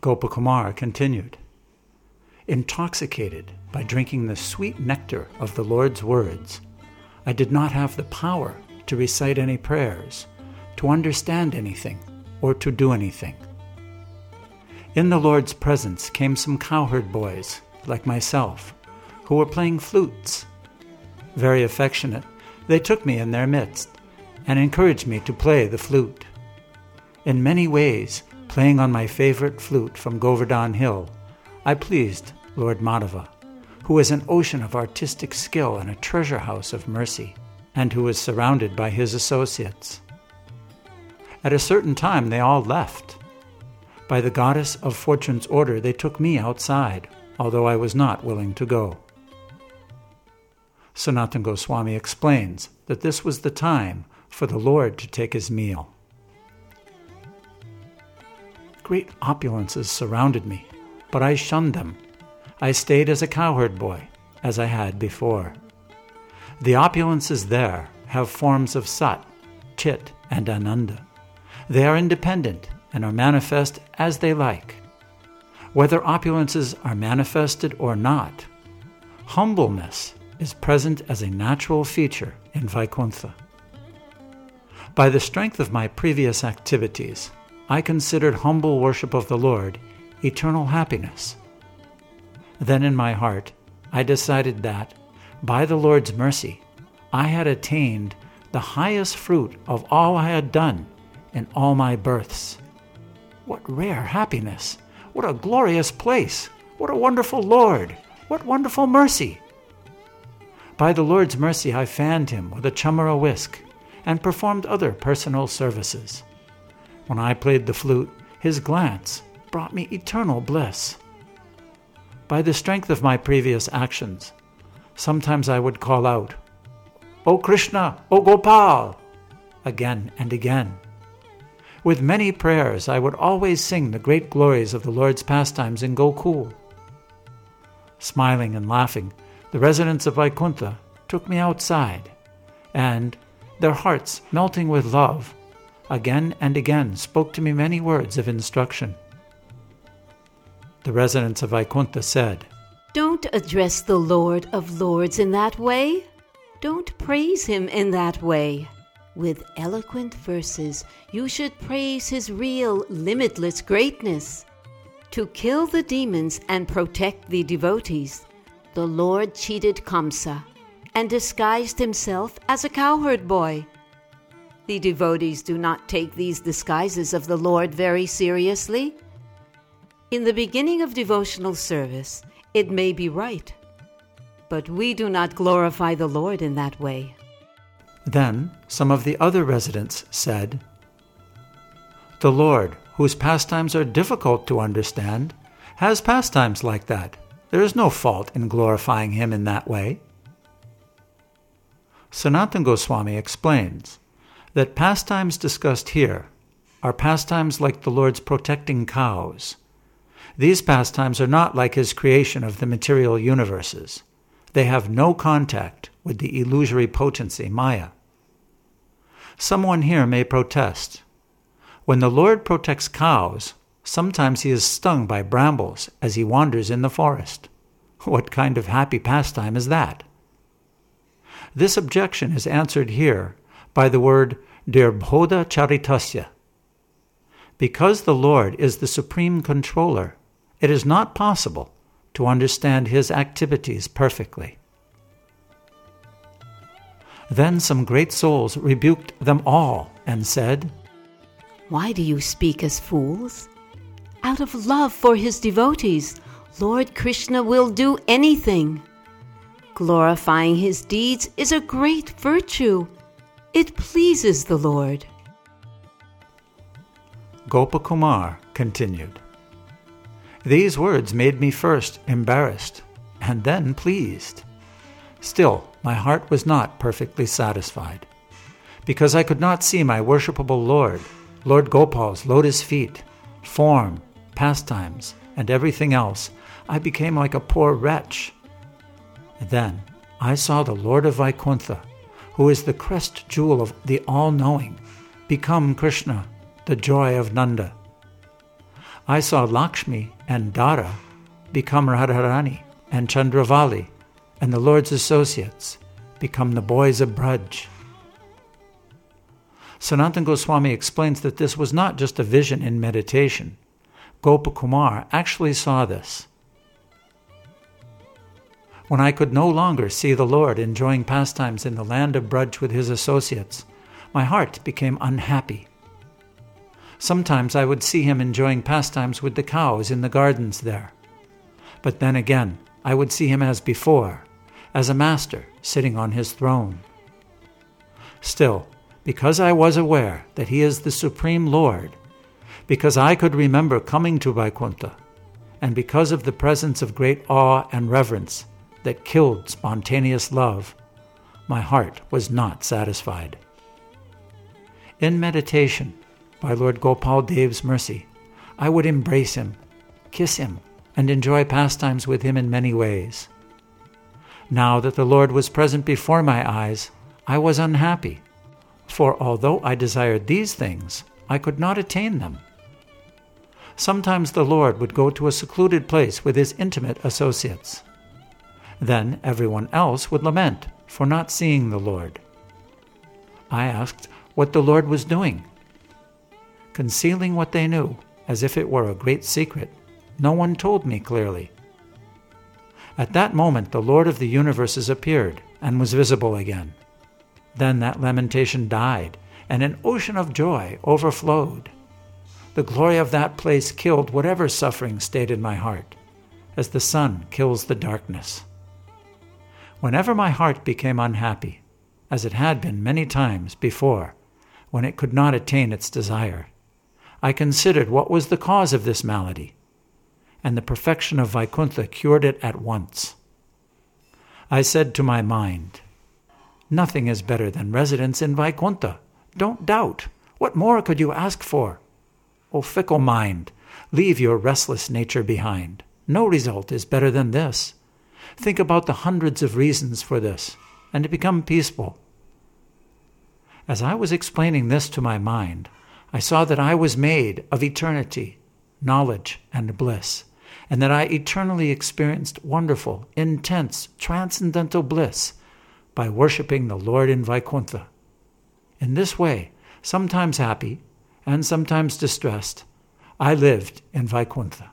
Gopakumar continued. Intoxicated by drinking the sweet nectar of the Lord's words, I did not have the power to recite any prayers, to understand anything, or to do anything. In the Lord's presence came some cowherd boys, like myself, who were playing flutes. Very affectionate, they took me in their midst and encouraged me to play the flute. In many ways, playing on my favorite flute from Govardhan Hill, I pleased Lord Madhava, who is an ocean of artistic skill and a treasure house of mercy, and who is surrounded by his associates. At a certain time, they all left. By the goddess of fortune's order, they took me outside, although I was not willing to go. Sanatan Goswami explains that this was the time for the Lord to take his meal. Great opulences surrounded me, but I shunned them. I stayed as a cowherd boy, as I had before. The opulences there have forms of Sat, Chit, and Ananda. They are independent and are manifest as they like. Whether opulences are manifested or not, humbleness is present as a natural feature in Vaikuntha. By the strength of my previous activities, I considered humble worship of the Lord eternal happiness. Then in my heart, I decided that, by the Lord's mercy, I had attained the highest fruit of all I had done in all my births. What rare happiness! What a glorious place! What a wonderful Lord! What wonderful mercy! By the Lord's mercy, I fanned him with a chamara whisk and performed other personal services. When I played the flute, his glance brought me eternal bliss. By the strength of my previous actions, sometimes I would call out, O Krishna, O Gopal, again and again. With many prayers, I would always sing the great glories of the Lord's pastimes in Gokul. Smiling and laughing, the residents of Vaikuntha took me outside, and, their hearts melting with love, again and again spoke to me many words of instruction. The residents of Vaikuntha said, Don't address the Lord of Lords in that way. Don't praise him in that way. With eloquent verses, you should praise his real, limitless greatness. To kill the demons and protect the devotees, the Lord cheated Kamsa and disguised himself as a cowherd boy. The devotees do not take these disguises of the Lord very seriously. In the beginning of devotional service, it may be right, but we do not glorify the Lord in that way. Then some of the other residents said, The Lord, whose pastimes are difficult to understand, has pastimes like that. There is no fault in glorifying him in that way. Sanatan Goswami explains that pastimes discussed here are pastimes like the Lord's protecting cows. These pastimes are not like his creation of the material universes. They have no contact with the illusory potency, Maya. Someone here may protest. When the Lord protects cows, sometimes he is stung by brambles as he wanders in the forest. What kind of happy pastime is that? This objection is answered here by the word durbodha charitasya. Because the Lord is the supreme controller, it is not possible to understand his activities perfectly. Then some great souls rebuked them all and said, Why do you speak as fools? Out of love for his devotees, Lord Krishna will do anything. Glorifying his deeds is a great virtue. It pleases the Lord. Gopakumar continued. These words made me first embarrassed and then pleased. Still, my heart was not perfectly satisfied. Because I could not see my worshipable Lord, Lord Gopal's lotus feet, form, pastimes, and everything else, I became like a poor wretch. Then I saw the Lord of Vaikuntha who is the crest jewel of the all knowing, become Krishna, the joy of Nanda. I saw Lakshmi and Dara become Radharani and Chandravali and the Lord's associates become the boys of Braj. Sanatan Goswami explains that this was not just a vision in meditation. Gopakumar actually saw this. When I could no longer see the Lord enjoying pastimes in the land of Braj with his associates, my heart became unhappy. Sometimes I would see him enjoying pastimes with the cows in the gardens there. But then again, I would see him as before, as a master sitting on his throne. Still, because I was aware that he is the Supreme Lord, because I could remember coming to Vaikuntha, and because of the presence of great awe and reverence, that killed spontaneous love, my heart was not satisfied. In meditation, by Lord Gopal Dev's mercy, I would embrace him, kiss him, and enjoy pastimes with him in many ways. Now that the Lord was present before my eyes, I was unhappy, for although I desired these things, I could not attain them. Sometimes the Lord would go to a secluded place with his intimate associates. Then everyone else would lament for not seeing the Lord. I asked what the Lord was doing. Concealing what they knew, as if it were a great secret, no one told me clearly. At that moment, the Lord of the universes appeared and was visible again. Then that lamentation died, and an ocean of joy overflowed. The glory of that place killed whatever suffering stayed in my heart, as the sun kills the darkness. Whenever my heart became unhappy, as it had been many times before, when it could not attain its desire, I considered what was the cause of this malady, and the perfection of Vaikuntha cured it at once. I said to my mind, Nothing is better than residence in Vaikuntha. Don't doubt. What more could you ask for? O fickle mind, leave your restless nature behind. No result is better than this. Think about the hundreds of reasons for this, and become peaceful. As I was explaining this to my mind, I saw that I was made of eternity, knowledge, and bliss, and that I eternally experienced wonderful, intense, transcendental bliss by worshiping the Lord in Vaikuntha. In this way, sometimes happy and sometimes distressed, I lived in Vaikuntha.